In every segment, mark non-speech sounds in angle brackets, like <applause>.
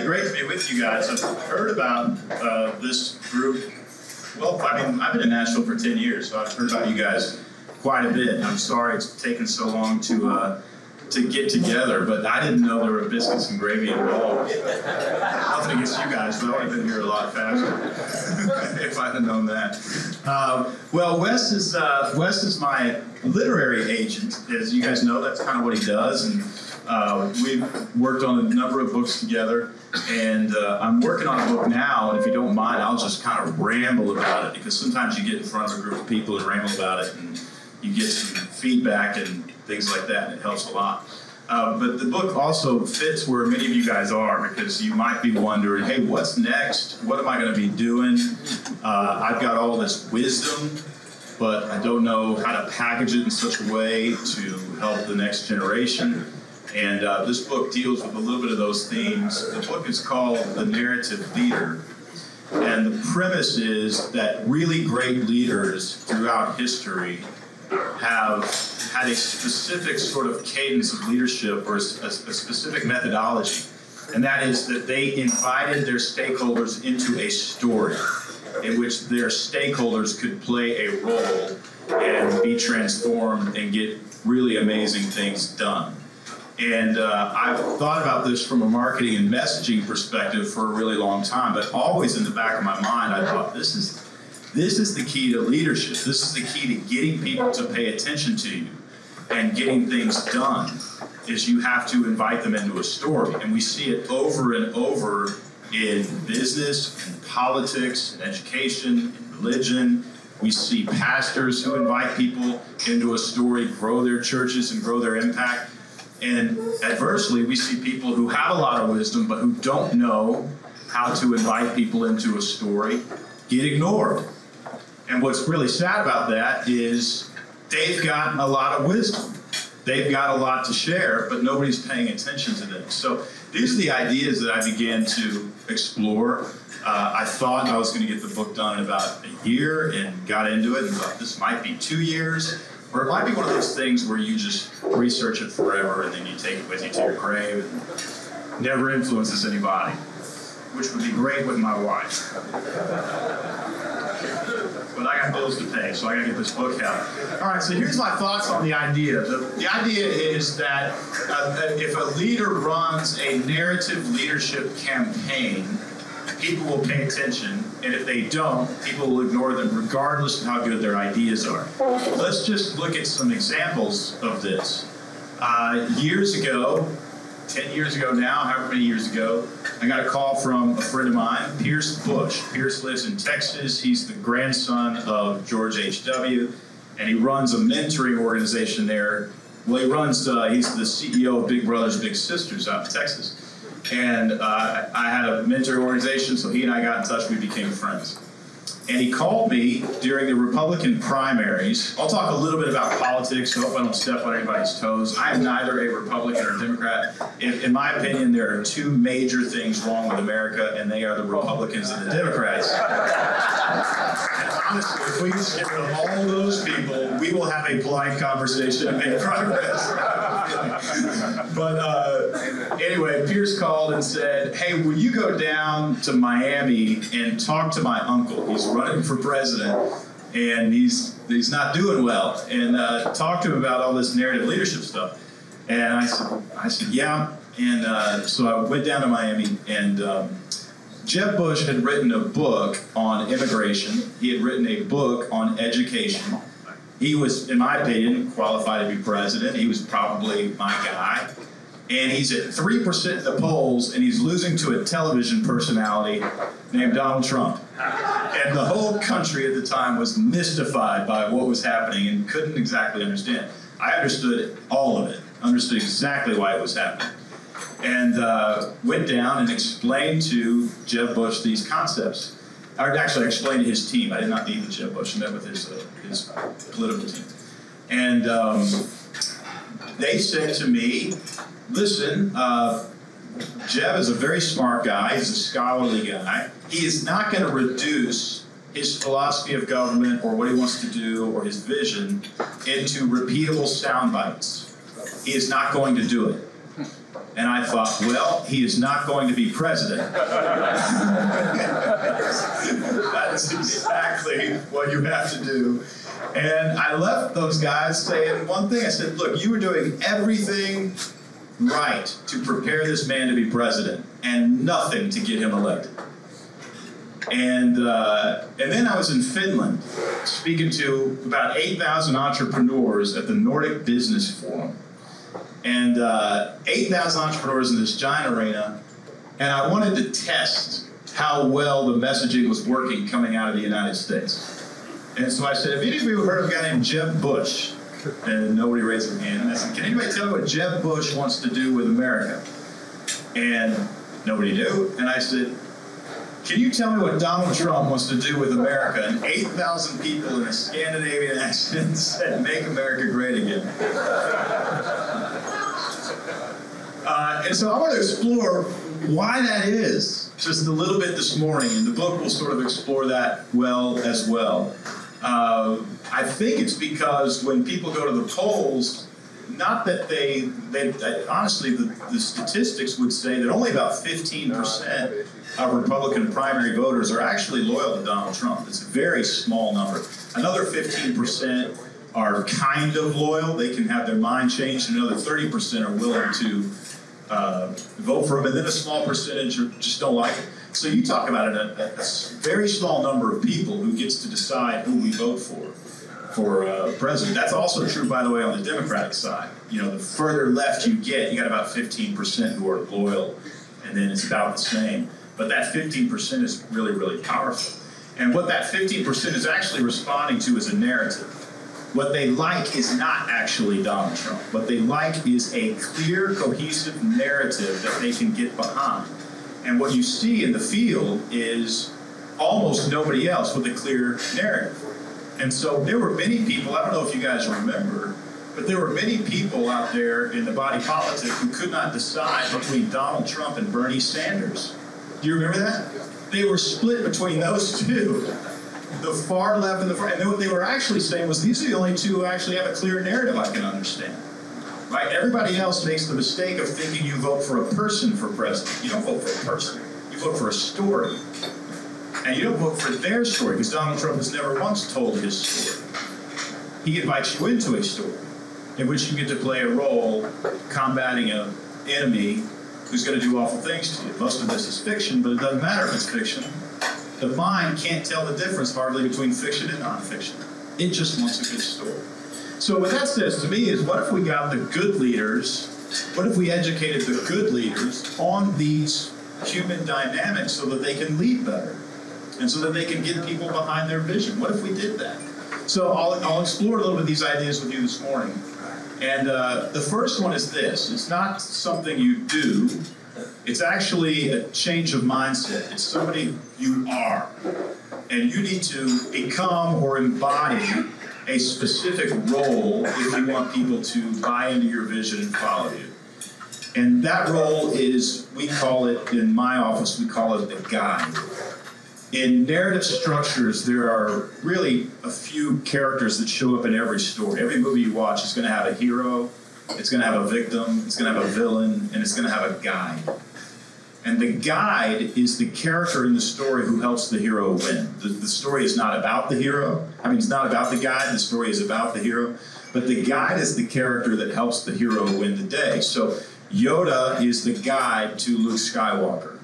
really great to be with you guys. I've heard about uh, this group. Well, I mean, I've been in Nashville for 10 years, so I've heard about you guys quite a bit. I'm sorry it's taken so long to uh, to get together, but I didn't know there were biscuits and gravy involved. Nothing against you guys, but I would have been here a lot faster <laughs> if I'd have known that. Uh, well, Wes is uh, Wes is my literary agent, as you guys know. That's kind of what he does, and uh, we've worked on a number of books together. And uh, I'm working on a book now, and if you don't mind, I'll just kind of ramble about it because sometimes you get in front of a group of people and ramble about it, and you get some feedback and things like that, and it helps a lot. Uh, but the book also fits where many of you guys are because you might be wondering, hey, what's next? What am I going to be doing? Uh, I've got all this wisdom, but I don't know how to package it in such a way to help the next generation. And uh, this book deals with a little bit of those themes. The book is called The Narrative Leader. And the premise is that really great leaders throughout history have had a specific sort of cadence of leadership or a, a, specific methodology. And that is that they invited their stakeholders into a story in which their stakeholders could play a role and be transformed and get really amazing things done. And uh, I've thought about this from a marketing and messaging perspective for a really long time, but always in the back of my mind, I thought this is this is the key to leadership. This is the key to getting people to pay attention to you and getting things done. Is you have to invite them into a story, and we see it over and over in business, in politics, in education, in religion. We see pastors who invite people into a story, grow their churches, and grow their impact. And adversely, we see people who have a lot of wisdom but who don't know how to invite people into a story get ignored. And what's really sad about that is they've got a lot of wisdom. They've got a lot to share, but nobody's paying attention to them. So these are the ideas that I began to explore. Uh, I thought I was going to get the book done in about a year and got into it and thought this might be two years. Or it might be one of those things where you just research it forever and then you take it with you to your grave and never influences anybody, which would be great with my wife. But I got bills to pay, so I got to get this book out. All right, so here's my thoughts on the idea. The, the idea is that uh, if a leader runs a narrative leadership campaign, people will pay attention, and if they don't, people will ignore them regardless of how good their ideas are. Let's just look at some examples of this. Uh, years ago, 10 years ago now, however many years ago, I got a call from a friend of mine, Pierce Bush. Pierce lives in Texas. He's the grandson of George H.W., and he runs a mentoring organization there. Well, he runs, uh, he's the CEO of Big Brothers Big Sisters out in Texas. And uh, I had a mentoring organization, so he and I got in touch. We became friends and he called me during the Republican primaries. I'll talk a little bit about politics, so hope I don't step on anybody's toes. I am neither a Republican or a Democrat. In, in, my opinion, there are two major things wrong with America, and they are the Republicans and the Democrats. and honestly, if we get rid of all those people, we will have a polite conversation and make progress. <laughs> but uh, anyway, Pierce called and said, "Hey, will you go down to Miami and talk to my uncle? He's running for president, and he's he's not doing well. And uh, talk to him about all this narrative leadership stuff." And I said, "I said, yeah." And uh, so I went down to Miami and. Um, Jeb Bush had written a book on immigration. He had written a book on education he was, in my opinion, qualified to be president. He was probably my guy. And he's at 3% of the polls, and he's losing to a television personality named Donald Trump. And the whole country at the time was mystified by what was happening and couldn't exactly understand. I understood all of it, understood exactly why it was happening. And uh, went down and explained to Jeb Bush these concepts. I actually explained to his team. I did not meet with Jeb Bush. I met with his, uh, his political team. And um, they said to me, listen, uh, Jeb is a very smart guy. He's a scholarly guy. He is not going to reduce his philosophy of government or what he wants to do or his vision into repeatable sound bites. He is not going to do it. And I thought, well, he is not going to be president. That's exactly what you have to do. And I left those guys saying one thing. I said, look, you were doing everything right to prepare this man to be president and nothing to get him elected. And, uh, and then I was in Finland speaking to about 8,000 entrepreneurs at the Nordic Business Forum. And uh, 8,000 entrepreneurs in this giant arena. And I wanted to test how well the messaging was working coming out of the United States. And so I said, have any of you heard of a guy named Jeb Bush? And nobody raised their hand. And I said, can anybody tell me what Jeb Bush wants to do with America? And nobody knew. And I said, can you tell me what Donald Trump wants to do with America? And 8,000 people in a Scandinavian <laughs> accent said, make America great again. Uh, and so I want to explore why that is just a little bit this morning, and the book will sort of explore that well as well. Uh, I think it's because when people go to the polls, not that they, they honestly, the, the statistics would say that only about 15% of Republican primary voters are actually loyal to Donald Trump. It's a very small number. Another 15% are kind of loyal, they can have their mind changed, another 30% are willing to uh, vote for him, and then a small percentage just don't like it. So you talk about it, a, a, very small number of people who gets to decide who we vote for for uh, president. That's also true, by the way, on the Democratic side. You know, the further left you get, you got about 15% who are loyal, and then it's about the same. But that 15% is really, really powerful. And what that 15% is actually responding to is a narrative. What they like is not actually Donald Trump. What they like is a clear, cohesive narrative that they can get behind. And what you see in the field is almost nobody else with a clear narrative. And so there were many people, I don't know if you guys remember, but there were many people out there in the body politic who could not decide between Donald Trump and Bernie Sanders. Do you remember that? They were split between those two the far left and the far, and what they were actually saying was these are the only two who actually have a clear narrative I can understand. Right? Everybody else makes the mistake of thinking you vote for a person for president. You don't vote for a person. You vote for a story. And you don't vote for their story because Donald Trump has never once told his story. He invites you into a story in which you get to play a role combating an enemy who's going to do awful things to you. Most of this is fiction, but it doesn't matter if it's fiction the mind can't tell the difference hardly between fiction and nonfiction. It just wants a good story. So what that says to me is what if we got the good leaders, what if we educated the good leaders on these human dynamics so that they can lead better and so that they can get people behind their vision? What if we did that? So I'll, I'll explore a little bit these ideas with you this morning. And uh, the first one is this it's not something you do, it's actually a change of mindset. It's somebody you are. And you need to become or embody a specific role if you want people to buy into your vision and follow you. And that role is, we call it, in my office, we call it the guide. In narrative structures, there are really a few characters that show up in every story. Every movie you watch is going to have a hero, it's going to have a victim, it's going to have a villain, and it's going to have a guide. And the guide is the character in the story who helps the hero win. The, the, story is not about the hero. I mean, it's not about the guide, the story is about the hero. But the guide is the character that helps the hero win the day. So Yoda is the guide to Luke Skywalker.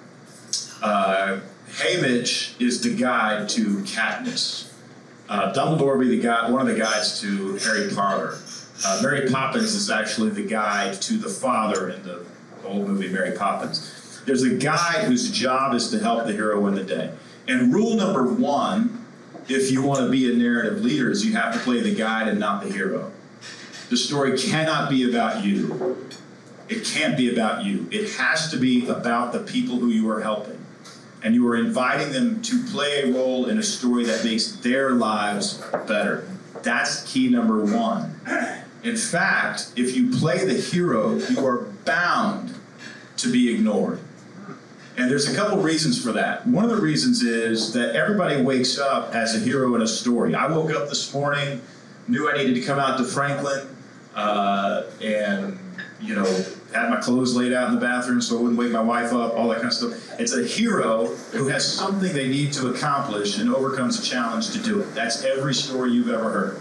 Uh, Haymitch is the guide to Katniss. Uh, Dumbledore be the guide, one of the guides to Harry Potter. Uh, Mary Poppins is actually the guide to the father in the old movie Mary Poppins. There's a guide whose job is to help the hero win the day. And rule number one, if you want to be a narrative leader, is you have to play the guide and not the hero. The story cannot be about you. It can't be about you. It has to be about the people who you are helping. And you are inviting them to play a role in a story that makes their lives better. That's key number one. In fact, if you play the hero, you are bound to be ignored. And there's a couple reasons for that. One of the reasons is that everybody wakes up as a hero in a story. I woke up this morning, knew I needed to come out to Franklin, uh, and you know had my clothes laid out in the bathroom so I wouldn't wake my wife up, all that kind of stuff. It's a hero who has something they need to accomplish and overcomes a challenge to do it. That's every story you've ever heard.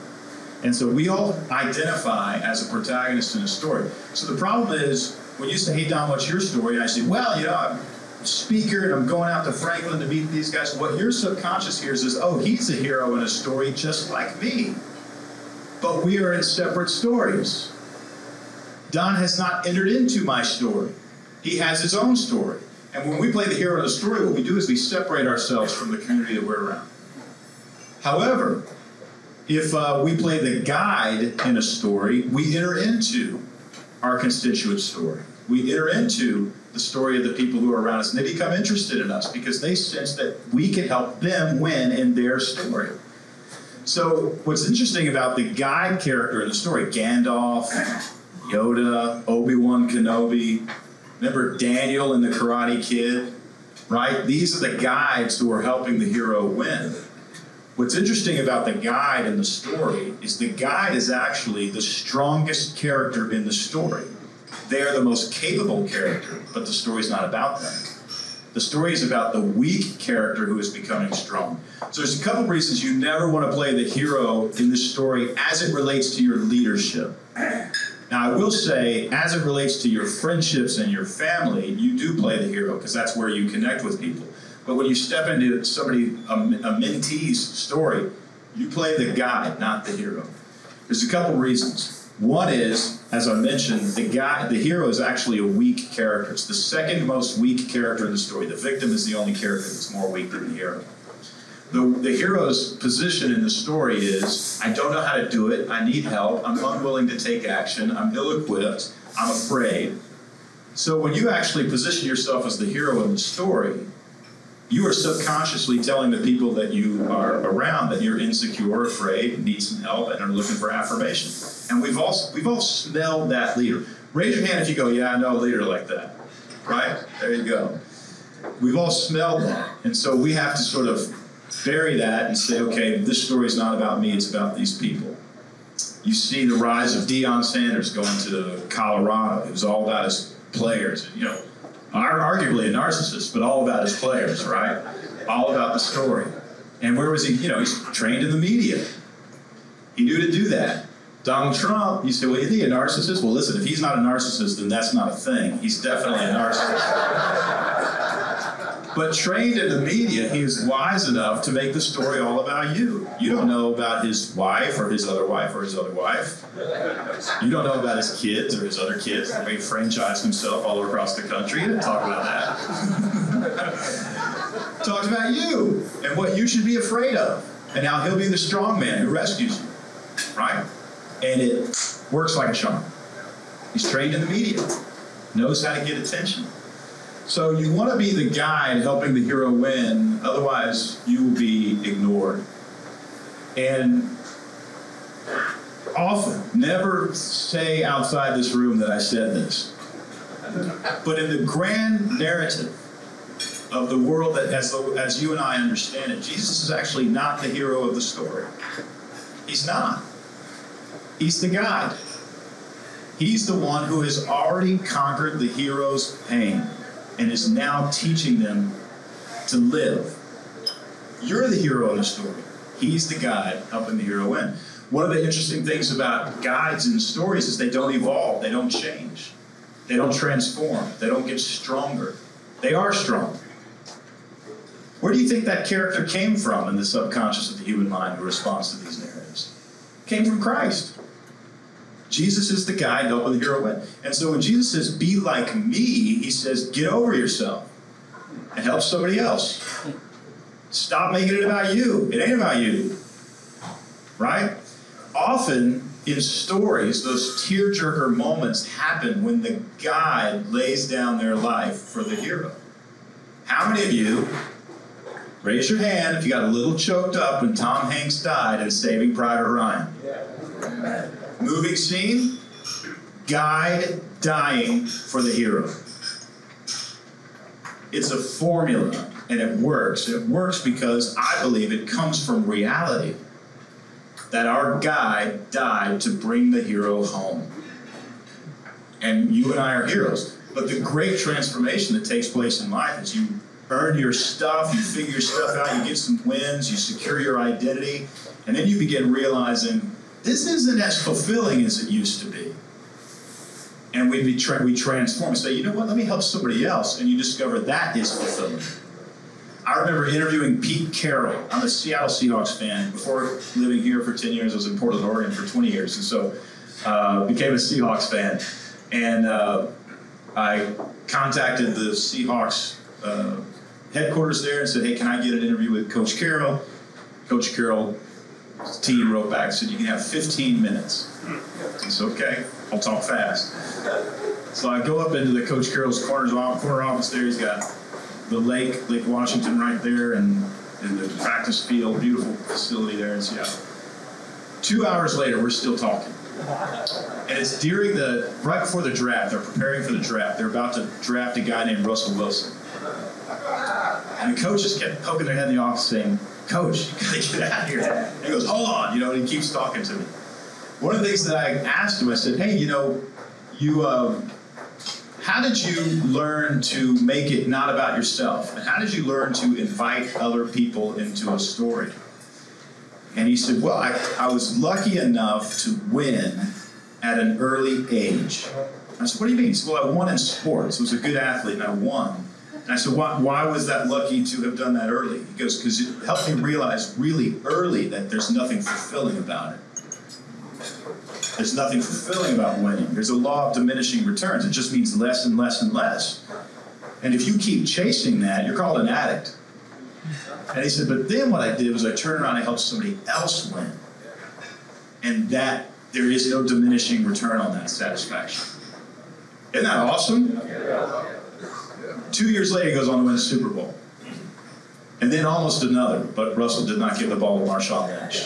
And so we all identify as a protagonist in a story. So the problem is when you say, hey, Don, what's your story? I say, well, you know, I'm a speaker and I'm going out to Franklin to meet these guys. What your subconscious hears is, oh, he's a hero in a story just like me. But we are in separate stories. Don has not entered into my story. He has his own story. And when we play the hero in a story, what we do is we separate ourselves from the community that we're around. However, if uh, we play the guide in a story, we enter into our constituent story. We enter into the story of the people who are around us, and they become interested in us because they sense that we can help them win in their story. So, what's interesting about the guide character in the story, Gandalf, Yoda, Obi Wan Kenobi, remember Daniel and the Karate Kid, right? These are the guides who are helping the hero win. What's interesting about the guide in the story is the guide is actually the strongest character in the story. They are the most capable character, but the story's not about them. The story is about the weak character who is becoming strong. So there's a couple reasons you never want to play the hero in the story as it relates to your leadership. Now, I will say, as it relates to your friendships and your family, you do play the hero because that's where you connect with people. But when you step into somebody, a, a mentee's story, you play the guide, not the hero. There's a couple reasons. One is, as I mentioned, the guy, the hero is actually a weak character. It's the second most weak character in the story. The victim is the only character that's more weak than the hero. The, the hero's position in the story is I don't know how to do it. I need help. I'm unwilling to take action. I'm ill equipped. I'm afraid. So when you actually position yourself as the hero in the story, you are subconsciously telling the people that you are around that you're insecure, afraid, need some help, and are looking for affirmation. And we've all we've all smelled that leader. Raise your hand if you go, yeah, I know a leader like that. Right? There you go. We've all smelled that. And so we have to sort of bury that and say, okay, this story is not about me, it's about these people. You see the rise of Deion Sanders going to Colorado. It was all about his players. You know, arguably a narcissist, but all about his players, right? All about the story. And where was he? You know, he's trained in the media. He knew to do that. Donald Trump, you say, well, is he a narcissist? Well, listen, if he's not a narcissist, then that's not a thing. He's definitely a narcissist. But trained in the media, he is wise enough to make the story all about you. You don't know about his wife or his other wife or his other wife. You don't know about his kids or his other kids. He franchised himself all across the country. He didn't talk about that. <laughs> Talked about you and what you should be afraid of and how he'll be the strong man who rescues you. Right? And it works like a charm. He's trained in the media, knows how to get attention. So you want to be the guide helping the hero win, otherwise you will be ignored. And often, never say outside this room that I said this. But in the grand narrative of the world that as, as you and I understand it, Jesus is actually not the hero of the story. He's not. He's the guide. He's the one who has already conquered the hero's pain and is now teaching them to live. You're the hero in the story. He's the guide helping the hero win. One of the interesting things about guides and stories is they don't evolve, they don't change, they don't transform, they don't get stronger. They are strong. Where do you think that character came from in the subconscious of the human mind in response to these narratives? It came from Christ. Jesus is the guy helping the hero. And so when Jesus says, be like me, he says, get over yourself and help somebody else. Stop making it about you. It ain't about you. Right? Often in stories, those tearjerker moments happen when the guide lays down their life for the hero. How many of you, raise your hand if you got a little choked up when Tom Hanks died in Saving Private Ryan? Yeah. Moving scene, guide dying for the hero. It's a formula and it works. It works because I believe it comes from reality that our guide died to bring the hero home. And you and I are heroes. But the great transformation that takes place in life is you earn your stuff, you figure your stuff out, you get some wins, you secure your identity, and then you begin realizing this isn't as fulfilling as it used to be. And we, we, tra- we transform and say, you know what, let me help somebody else. And you discover that is fulfilling. I remember interviewing Pete Carroll. I'm a Seattle Seahawks fan. Before living here for 10 years, I was in Portland, Oregon for 20 years. And so uh, became a Seahawks fan. And uh, I contacted the Seahawks uh, headquarters there and said, hey, can I get an interview with Coach Carroll? Coach Carroll team wrote back said, you can have 15 minutes. It's okay. I'll talk fast. So I go up into the Coach Carroll's corner office there. He's got the lake, Lake Washington right there, and, and the practice field, beautiful facility there in Seattle. Two hours later, we're still talking. And it's during the, right before the draft, they're preparing for the draft. They're about to draft a guy named Russell Wilson. And the coaches kept poking their head in the office saying, Coach, you gotta get out of here. And he goes, Hold on, you know, and he keeps talking to me. One of the things that I asked him, I said, Hey, you know, you, um, how did you learn to make it not about yourself? And how did you learn to invite other people into a story? And he said, Well, I, I was lucky enough to win at an early age. I said, What do you mean? He said, Well, I won in sports. I was a good athlete and I won. And I said, why, why was that lucky to have done that early? He goes, Because it helped me realize really early that there's nothing fulfilling about it. There's nothing fulfilling about winning. There's a law of diminishing returns. It just means less and less and less. And if you keep chasing that, you're called an addict. And he said, but then what I did was I turned around and helped somebody else win. And that, there is no diminishing return on that satisfaction. Isn't that awesome? Two years later, he goes on to win the Super Bowl. And then almost another, but Russell did not give the ball to Marshawn Lynch.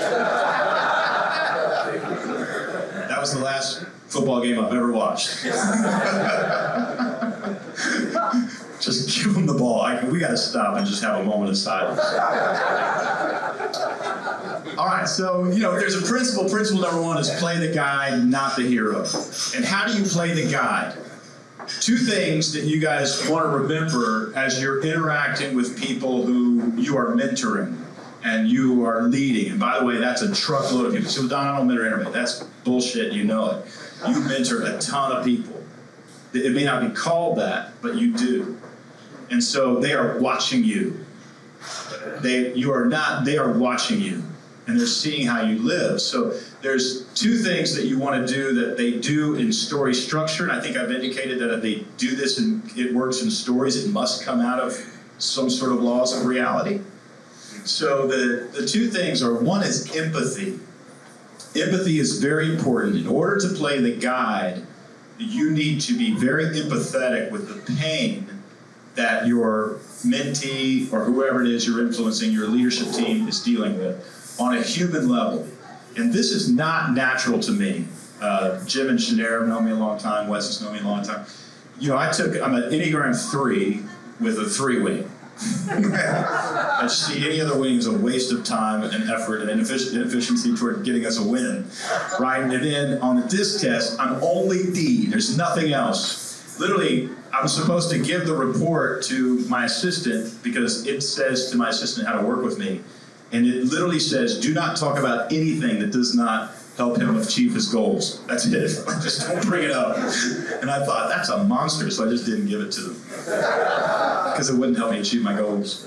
That was the last football game I've ever watched. <laughs> just give him the ball. I, we got to stop and just have a moment of silence. All right, so you know, there's a principle. Principle number one is play the guide, not the hero. And how do you play the guide? Two things that you guys want to remember as you're interacting with people who you are mentoring and you are leading. And by the way, that's a truckload of people. So Don, I don't mentor anybody. That's bullshit. You know it. You mentor a ton of people. It may not be called that, but you do. And so they are watching you. They you are not. They are watching you, and they're seeing how you live. So there's two things that you want to do that they do in story structure, and I think I've indicated that if they do this and it works in stories, it must come out of some sort of laws of reality. So the, the two things are one is empathy. Empathy is very important. In order to play the guide, you need to be very empathetic with the pain that your mentee or whoever it is you're influencing, your leadership team is dealing with on a human level. And this is not natural to me. Uh, Jim and Shanair have known me a long time. Wes has known me a long time. You know, I took, I'm an Enneagram 3 with a 3 wing. <laughs> I see any other wing is a waste of time and effort and inefficiency toward getting us a win. Right? And then on the disc test, I'm only D. There's nothing else. Literally, I'm supposed to give the report to my assistant because it says to my assistant how to work with me. And it literally says, do not talk about anything that does not help him achieve his goals. That's it. <laughs> just don't bring it up. And I thought, that's a monster, so I just didn't give it to them. Because it wouldn't help me achieve my goals.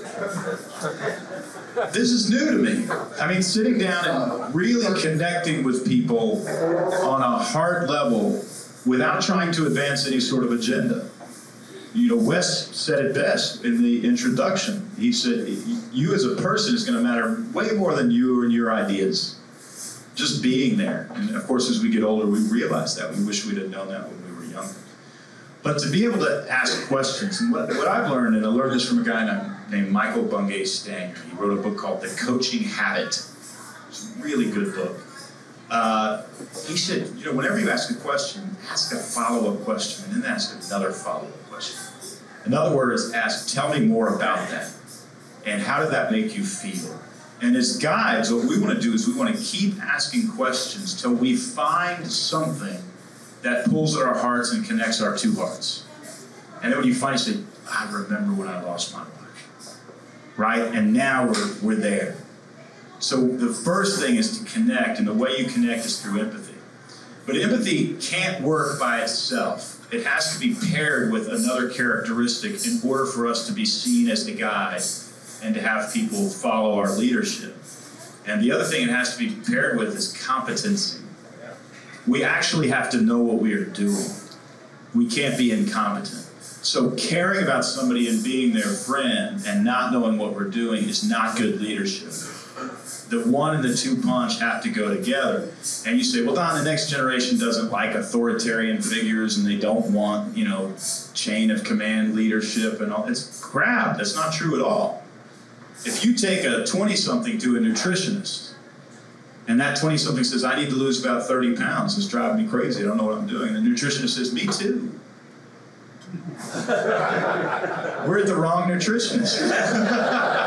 This is new to me. I mean, sitting down and really connecting with people on a heart level without trying to advance any sort of agenda. You know, Wes said it best in the introduction. He said, You as a person is going to matter way more than you and your ideas just being there. And of course, as we get older, we realize that. We wish we'd have known that when we were younger. But to be able to ask questions, and what, what I've learned, and I learned this from a guy named Michael Bungay Stanier. He wrote a book called The Coaching Habit. It's a really good book. Uh, he said, you know, whenever you ask a question, ask a follow-up question, and then ask another follow-up question. In other words, ask, tell me more about that. And how did that make you feel? And as guides, what we want to do is we want to keep asking questions till we find something that pulls at our hearts and connects our two hearts. And then when you finally say, I remember when I lost my wife, right? And now we're, we're there. So the first thing is to connect, and the way you connect is through empathy. But empathy can't work by itself. It has to be paired with another characteristic in order for us to be seen as the guide and to have people follow our leadership. And the other thing it has to be paired with is competency. We actually have to know what we are doing. We can't be incompetent. So caring about somebody and being their friend and not knowing what we're doing is not good leadership. The one and the two punch have to go together. And you say, well, Don, the next generation doesn't like authoritarian figures and they don't want, you know, chain of command leadership and all. It's crap. That's not true at all. If you take a 20 something to a nutritionist and that 20 something says, I need to lose about 30 pounds, it's driving me crazy, I don't know what I'm doing. And the nutritionist says, Me too. <laughs> We're at the wrong nutritionist.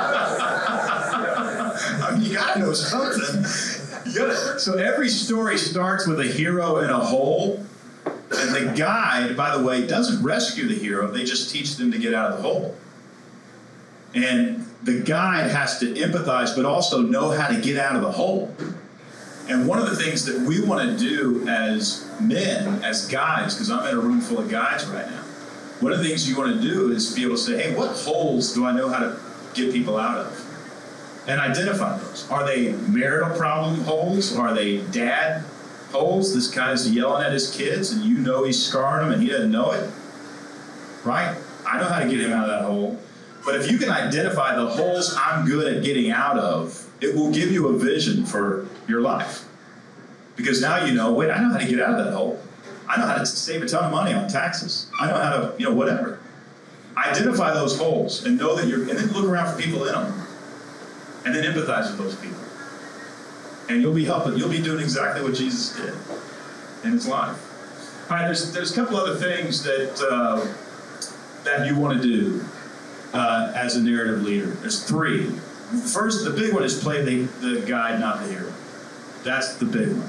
<laughs> Gotta know something. You gotta, so every story starts with a hero in a hole. And the guide, by the way, doesn't rescue the hero, they just teach them to get out of the hole. And the guide has to empathize, but also know how to get out of the hole. And one of the things that we want to do as men, as guys, because I'm in a room full of guys right now, one of the things you want to do is be able to say, hey, what holes do I know how to get people out of? And identify those. Are they marital problem holes? Are they dad holes? This guy's yelling at his kids and you know he's scarring them and he doesn't know it? Right? I know how to get him out of that hole. But if you can identify the holes I'm good at getting out of, it will give you a vision for your life. Because now you know, wait, I know how to get out of that hole. I know how to save a ton of money on taxes. I know how to, you know, whatever. Identify those holes and know that you're, and then look around for people in them. And then empathize with those people. And you'll be helping, you'll be doing exactly what Jesus did in his life. All right, there's, there's a couple other things that, uh, that you want to do uh, as a narrative leader. There's three. First, the big one is play the, the guide, not the hero. That's the big one.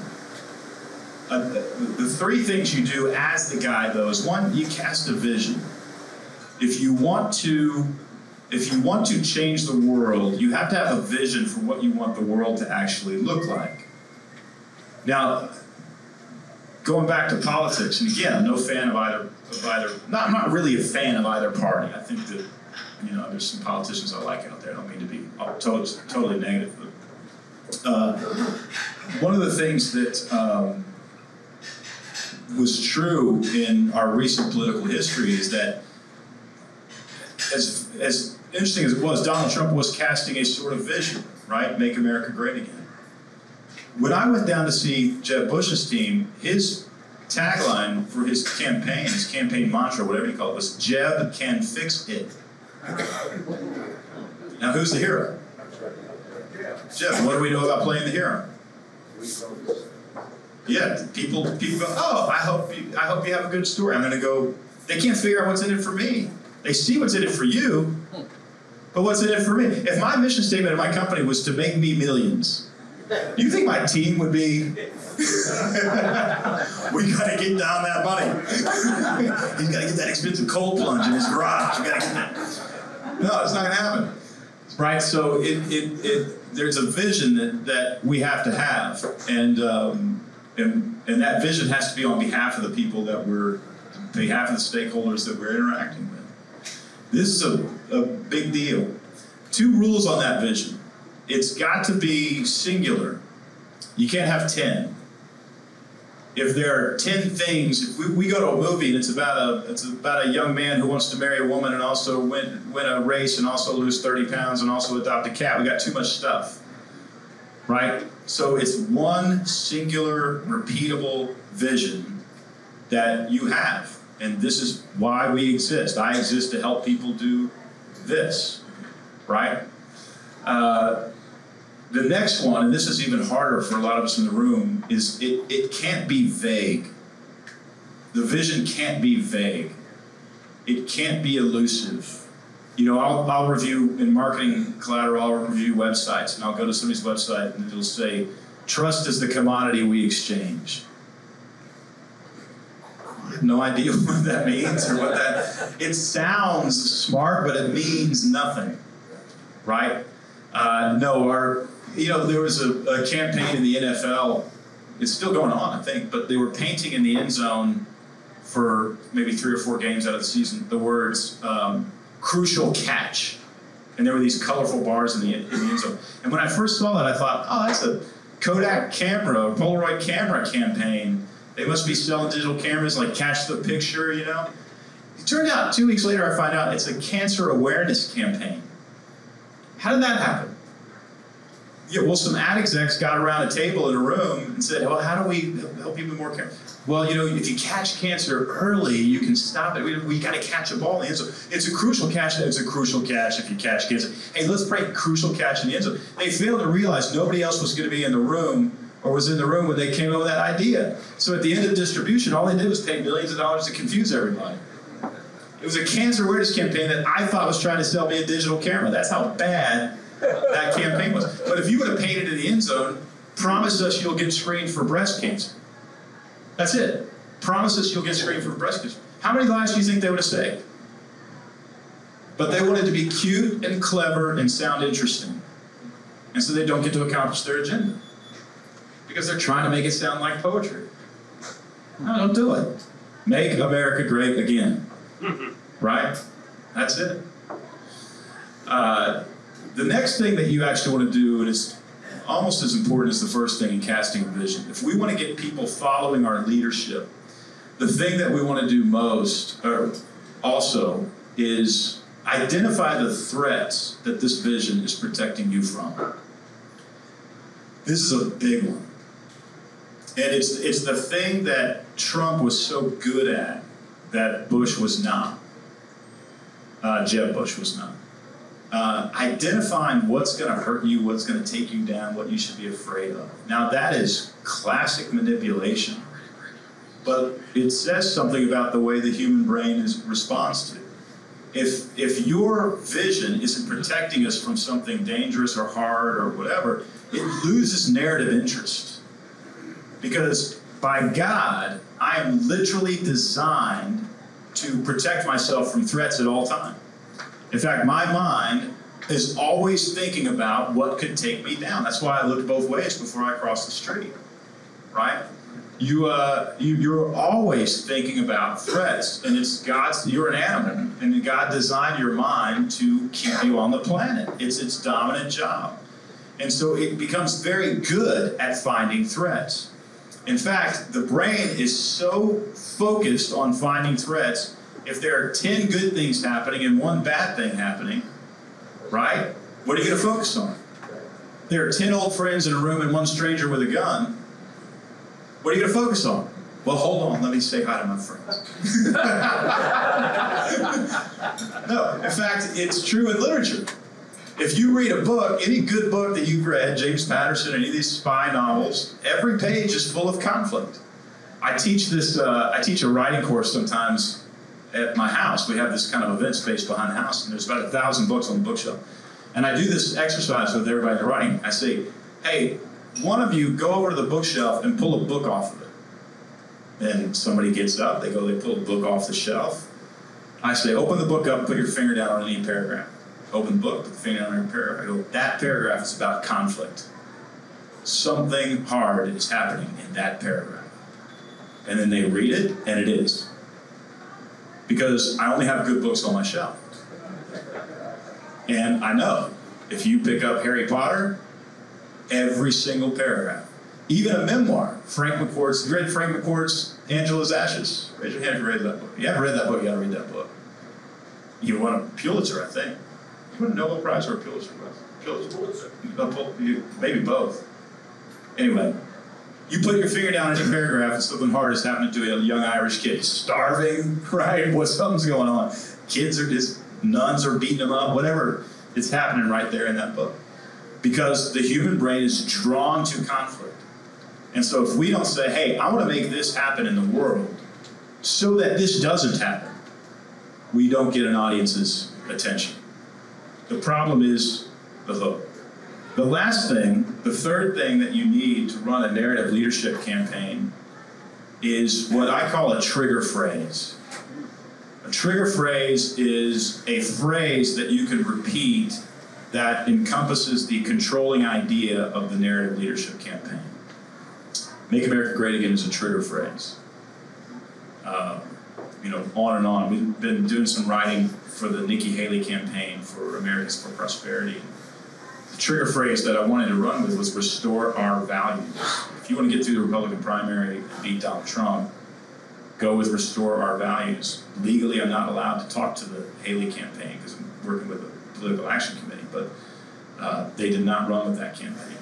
Uh, the, the three things you do as the guide, though, is one, you cast a vision. If you want to, if you want to change the world, you have to have a vision for what you want the world to actually look like. Now, going back to politics, and again, I'm no fan of either, of either. Not, not really a fan of either party. I think that you know, there's some politicians I like out there. I don't mean to be totally, totally negative. But, uh, one of the things that um, was true in our recent political history is that, as, as interesting as it was, Donald Trump was casting a sort of vision, right? Make America great again. When I went down to see Jeb Bush's team, his tagline for his campaign, his campaign mantra, whatever you call it, was Jeb can fix it. Now, who's the hero? Jeff, what do we know about playing the hero? Yeah, people people go, oh, I hope you, I hope you have a good story. I'm going to go. They can't figure out what's in it for me. They see what's in it for you, but what's in it for me? If my mission statement of my company was to make me millions, do you think my team would be? <laughs> we got to get down that money. He's got to get that expensive cold plunge in his garage. We got to get that. No, it's not to happen. Right? So it, it, it, there's a vision that, that we have to have. And, um, and, and that vision has to be on behalf of the people that we're, behalf of the stakeholders that we're interacting with. This is a, a big deal. Two rules on that vision. It's got to be singular. You can't have 10 if there are 10 things, if we, we, go to a movie and it's about a it's about a young man who wants to marry a woman and also win win a race and also lose 30 pounds and also adopt a cat, we got too much stuff. Right? So it's one singular, repeatable vision that you have. And this is why we exist. I exist to help people do this. Right? Uh, the next one, and this is even harder for a lot of us in the room, is it, it can't be vague. The vision can't be vague. It can't be elusive. You know, I'll, I'll review in marketing collateral, I'll review websites, and I'll go to somebody's website and it'll say, trust is the commodity we exchange. I have no idea <laughs> what that means or what that. It sounds smart, but it means nothing, right? Uh, no, our you know there was a, a campaign in the NFL. It's still going on, I think, but they were painting in the end zone for maybe three or four games out of the season the words um, "crucial catch," and there were these colorful bars in the, in the end zone. And when I first saw that, I thought, oh, that's a Kodak camera, Polaroid camera campaign. They must be selling digital cameras like catch the picture, you know. Turned out two weeks later, I find out it's a cancer awareness campaign. How did that happen? Yeah, well, some ad execs got around a table in a room and said, "Well, how do we help people more care?" Well, you know, if you catch cancer early, you can stop it. We, we got to catch a ball in the end zone. It's a crucial catch. It's a crucial catch if you catch cancer. Hey, let's pray crucial catch in the end zone. They failed to realize nobody else was going to be in the room or was in the room when they came up with that idea. So at the end of distribution, all they did was pay millions of dollars to confuse everybody. It was a cancer awareness campaign that I thought was trying to sell me a digital camera. That's how bad that campaign was. But if you would have painted in the end zone, promise us you'll get screened for breast cancer. That's it. Promise us you'll get screened for breast cancer. How many lives do you think they would have saved? But they wanted to be cute and clever and sound interesting. And so they don't get to accomplish their agenda. Because they're trying to make it sound like poetry. No, don't do it. Make America great again. <laughs> Right? That's it. Uh, the next thing that you actually want to do, it's almost as important as the first thing in casting a vision, if we want to get people following our leadership, the thing that we want to do most, or also, is identify the threats that this vision is protecting you from. This is a big one. And it's, it's the thing that Trump was so good at that Bush was not. Uh, Jeb Bush was not. Uh, identifying what's going to hurt you, what's going to take you down, what you should be afraid of. Now, that is classic manipulation, but it says something about the way the human brain is, responds to it. If, if your vision isn't protecting us from something dangerous or hard or whatever, it loses narrative interest. Because by God, I am literally designed to protect myself from threats at all times. In fact, my mind is always thinking about what could take me down. That's why I looked both ways before I crossed the street. Right? You, uh, you you're always thinking about threats, and it's God's. You're an animal, and God designed your mind to keep you on the planet. It's its dominant job, and so it becomes very good at finding threats. In fact, the brain is so focused on finding threats if there are 10 good things happening and one bad thing happening, right? What are you going to focus on? There are 10 old friends in a room and one stranger with a gun. What are you going to focus on? Well, hold on, let me say hi to my friends. <laughs> no, in fact, it's true in literature. If you read a book, any good book that you've read, James Patterson, any of these spy novels, every page is full of conflict. I teach this. Uh, I teach a writing course sometimes at my house. We have this kind of event space behind the house, and there's about a thousand books on the bookshelf. And I do this exercise with everybody writing. I say, hey, one of you go over to the bookshelf and pull a book off of it. And somebody gets up, they go, they pull a book off the shelf. I say, open the book up, put your finger down on any paragraph. Open book, the any paragraph. I go, that paragraph is about conflict. Something hard is happening in that paragraph. And then they read it, and it is because I only have good books on my shelf. And I know if you pick up Harry Potter, every single paragraph, even a memoir, Frank McCourt's, you read Frank McCourt's Angela's Ashes? Raise your hand if you read that book. You haven't read that book, you gotta read that book. You won a Pulitzer, I think. Won a Nobel Prize or a Pulitzer? Prize? Pulitzer. Maybe both. Anyway, you put your finger down in a paragraph and something hard is happening to a young Irish kid. Starving, <laughs> right? What something's going on. Kids are just nuns are beating them up, whatever. It's happening right there in that book. Because the human brain is drawn to conflict. And so if we don't say, hey, I want to make this happen in the world so that this doesn't happen, we don't get an audience's attention. The problem is the hook. The last thing, the third thing that you need to run a narrative leadership campaign is what I call a trigger phrase. A trigger phrase is a phrase that you can repeat that encompasses the controlling idea of the narrative leadership campaign. Make America Great Again is a trigger phrase. Uh, you know, on and on. We've been doing some writing for the Nikki Haley campaign for Americans for Prosperity. The trigger phrase that I wanted to run with was restore our values. If you want to get through the Republican primary and beat Donald Trump, go with restore our values. Legally, I'm not allowed to talk to the Haley campaign because I'm working with the political action committee, but uh, they did not run with that campaign.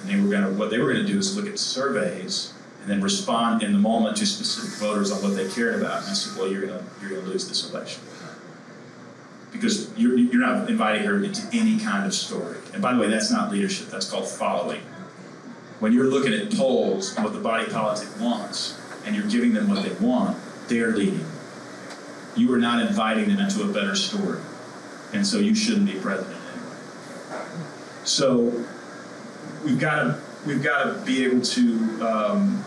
And they were going to, what they were going to do is look at surveys and then respond in the moment to specific voters on what they cared about. And I said, well, you're going you're to lose this election. Because you're, you're not inviting her into any kind of story. And by the way, that's not leadership, that's called following. When you're looking at polls and what the body politic wants, and you're giving them what they want, they're leading. You are not inviting them into a better story. And so you shouldn't be president anyway. So we've got to we've got to be able to um,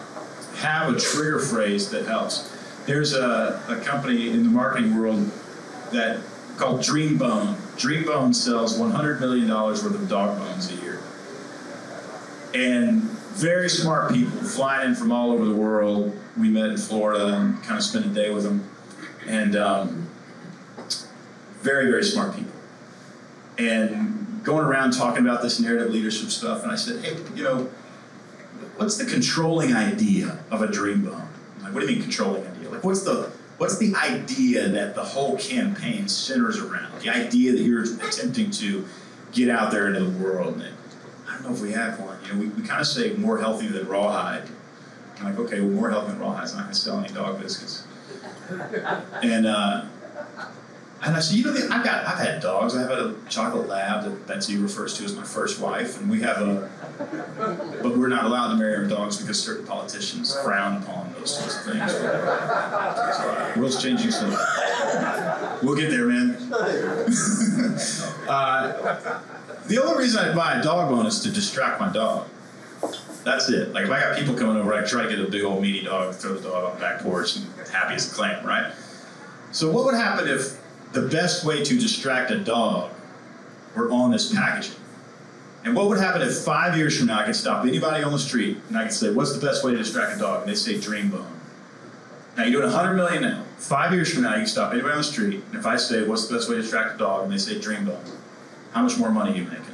have a trigger phrase that helps. There's a, a company in the marketing world that called Dreambone. Dreambone sells 100 million dollars worth of dog bones a year, and very smart people flying in from all over the world. We met in Florida and kind of spent a day with them, and um, very very smart people, and going around talking about this narrative leadership stuff. And I said, hey, you know, what's the controlling idea of a dream bone? Like, what do you mean controlling idea? Like, what's the what's the idea that the whole campaign centers around? The idea that you're attempting to get out there into the world. And I don't know if we have one. You know, we, we kind of say more healthy than rawhide. I'm like, okay, well, more healthy than rawhide. It's not going to sell any dog biscuits. And uh, and I said, you know, I've got, I've had dogs. I have had a chocolate lab that Betsy refers to as my first wife, and we have a, but we're not allowed to marry our dogs because certain politicians frown upon those sorts of things. So, uh, world's changing so we'll get there, man. <laughs> uh, the only reason I buy a dog bone is to distract my dog. That's it. Like if I got people coming over, I try to get a big old meaty dog, throw the dog on the back porch, and happy as a clam, right? So what would happen if the best way to distract a dog were on this packaging. And what would happen if five years from now I could stop anybody on the street and I could say, what's the best way to distract a dog? And they say dream bone. Now you're doing 100 million now. Five years from now you can stop anybody on the street and if I say, what's the best way to distract a dog? And they say dream bone. How much more money are you making?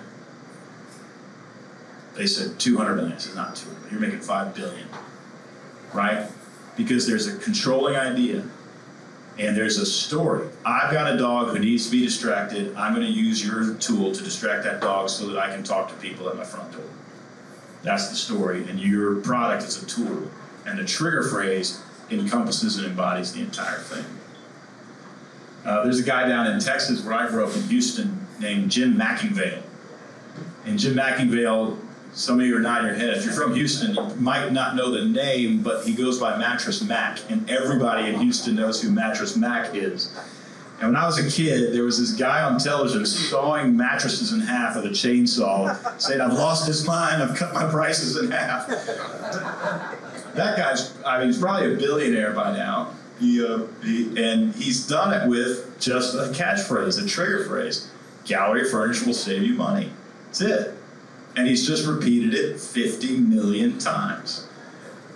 They said 200 million. I said, not 200. You're making 5 billion. Right? Because there's a controlling idea and there's a story. I've got a dog who needs to be distracted. I'm going to use your tool to distract that dog so that I can talk to people at my front door. That's the story, and your product is a tool. And the trigger phrase encompasses and embodies the entire thing. Uh, there's a guy down in Texas where I grew up in Houston named Jim McIngvale. And Jim McIngvale some of you are nodding your head. If you're from Houston, you might not know the name, but he goes by Mattress Mack, and everybody in Houston knows who Mattress Mack is. And when I was a kid, there was this guy on television sawing mattresses in half with a chainsaw, saying, I've lost his mind, I've cut my prices in half. that guy's, I mean, he's probably a billionaire by now. He, uh, he, and he's done it with just a catchphrase, a trigger phrase. Gallery Furniture will save you money. That's it. And he's just repeated it 50 million times.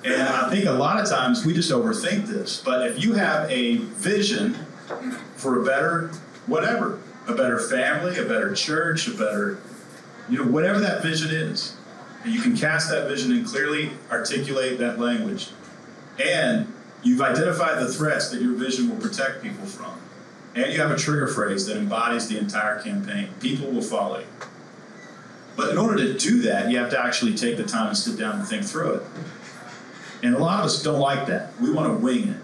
And I think a lot of times we just overthink this. But if you have a vision for a better whatever, a better family, a better church, a better, you know, whatever that vision is, and you can cast that vision and clearly articulate that language. And you've identified the threats that your vision will protect people from. And you have a trigger phrase that embodies the entire campaign. People will follow you. But in order to do that, you have to actually take the time to sit down and think through it. And a lot of us don't like that. We want to wing it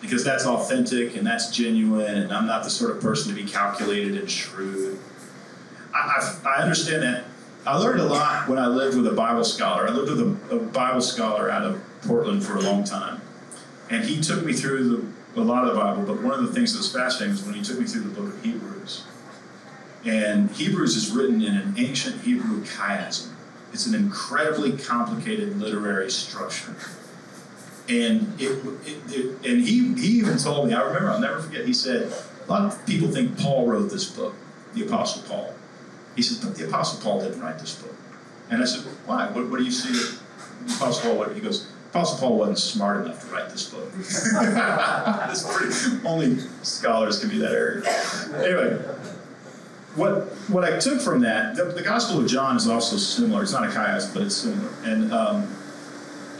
because that's authentic and that's genuine, and I'm not the sort of person to be calculated and shrewd. I, I, I understand that. I learned a lot when I lived with a Bible scholar. I lived with a, a Bible scholar out of Portland for a long time. And he took me through the, a lot of the Bible, but one of the things that was fascinating was when he took me through the book of Hebrews. And Hebrews is written in an ancient Hebrew chiasm. It's an incredibly complicated literary structure. And it, it, it, and he, he even told me, I remember, I'll never forget, he said, a lot of people think Paul wrote this book, the Apostle Paul. He said, but the Apostle Paul didn't write this book. And I said, why? What, what do you see the Apostle Paul, what? He goes, Apostle Paul wasn't smart enough to write this book. <laughs> Pretty, only scholars can be that arrogant. Anyway, what what I took from that, the, the Gospel of John is also similar. It's not a chiasm, but it's similar. And um,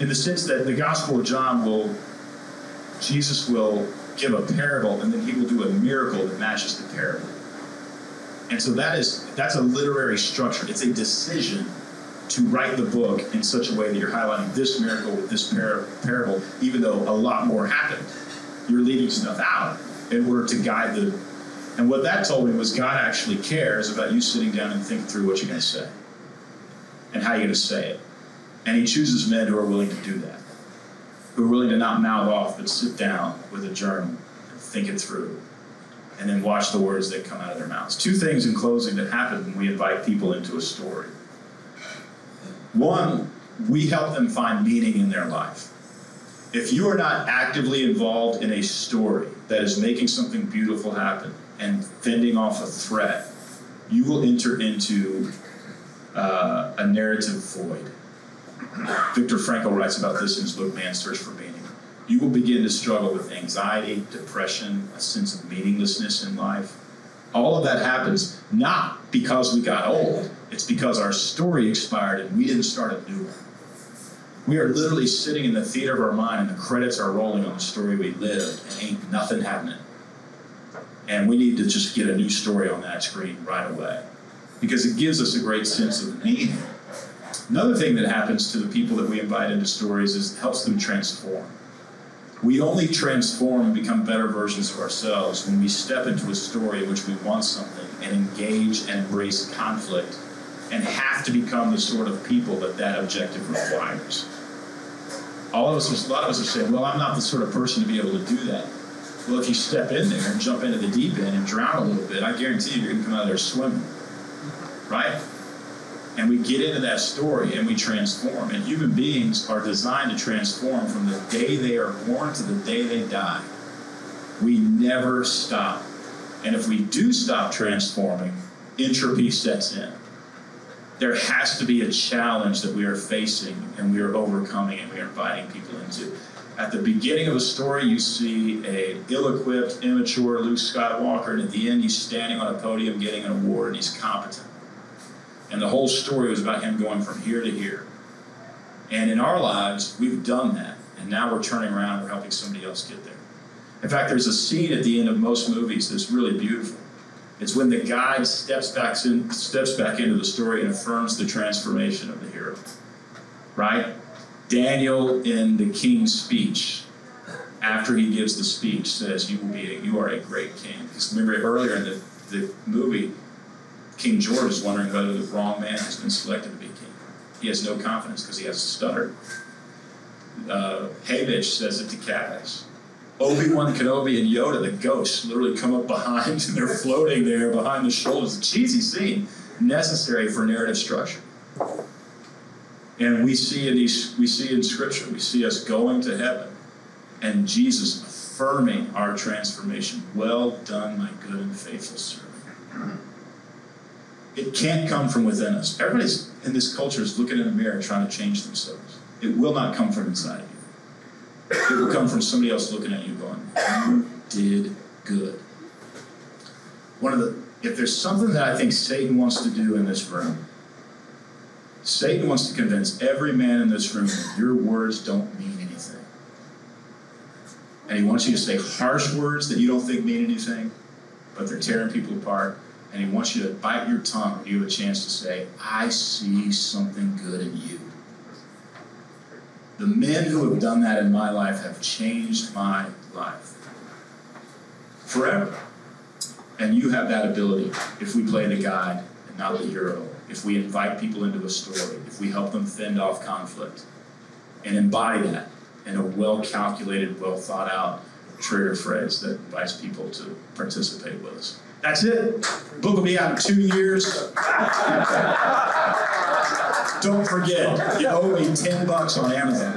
in the sense that the Gospel of John will, Jesus will give a parable and then he will do a miracle that matches the parable. And so that is that's a literary structure. It's a decision to write the book in such a way that you're highlighting this miracle with this par- parable, even though a lot more happened. You're leaving stuff out in order to guide the. And what that told me was God actually cares about you sitting down and thinking through what you're going to say and how you're going to say it. And He chooses men who are willing to do that, who are willing to not mouth off, but sit down with a journal and think it through and then watch the words that come out of their mouths. Two things in closing that happen when we invite people into a story. One, we help them find meaning in their life. If you are not actively involved in a story that is making something beautiful happen and fending off a threat, you will enter into uh, a narrative void. Viktor Frankl writes about this in his book, Man's Search for Meaning. You will begin to struggle with anxiety, depression, a sense of meaninglessness in life. All of that happens not because we got old, it's because our story expired and we didn't start a new one. We are literally sitting in the theater of our mind and the credits are rolling on the story we lived and ain't nothing happening. And we need to just get a new story on that screen right away because it gives us a great sense of meaning. Another thing that happens to the people that we invite into stories is it helps them transform. We only transform and become better versions of ourselves when we step into a story in which we want something and engage and embrace conflict and have to become the sort of people that that objective requires. All of us, a lot of us are saying, well, I'm not the sort of person to be able to do that. Well, if you step in there and jump into the deep end and drown a little bit, I guarantee you you're going to come out of there swimming. Right? And we get into that story and we transform. And human beings are designed to transform from the day they are born to the day they die. We never stop. And if we do stop transforming, entropy sets in. There has to be a challenge that we are facing and we are overcoming and we are inviting people into. At the beginning of a story, you see a ill-equipped, immature Luke Skywalker, and at the end, he's standing on a podium getting an award and he's competent. And the whole story was about him going from here to here. And in our lives, we've done that. And now we're turning around we're helping somebody else get there. In fact, there's a scene at the end of most movies that's really beautiful. It's when the guide steps back, in, steps back into the story and affirms the transformation of the hero. Right? Daniel in the king's speech, after he gives the speech, says, You will be a, you are a great king. Because remember earlier in the, the movie, King George is wondering whether the wrong man has been selected to be king. He has no confidence because he has a stutter. Uh, Haymitch says it to Katniss. Obi-Wan Kenobi and Yoda, the ghosts, literally come up behind <laughs> and they're floating there behind the shoulders. A cheesy scene, necessary for narrative structure. And we see in these, we see in Scripture, we see us going to heaven, and Jesus affirming our transformation. Well done, my good and faithful servant. It can't come from within us. Everybody's in this culture is looking in a mirror trying to change themselves. It will not come from inside of you. It will come from somebody else looking at you going, You did good. One of the if there's something that I think Satan wants to do in this room, Satan wants to convince every man in this room that your words don't mean anything. And he wants you to say harsh words that you don't think mean anything, but they're tearing people apart and he wants you to bite your tongue when you have a chance to say, I see something good in you. The men who have done that in my life have changed my life forever. And you have that ability if we play the guide and not the hero, if we invite people into a story, if we help them fend off conflict and embody that in a well calculated, well thought out trigger phrase that invites people to participate with us. That's it. Book will be out in two years. Don't forget, you owe me 10 bucks on Amazon.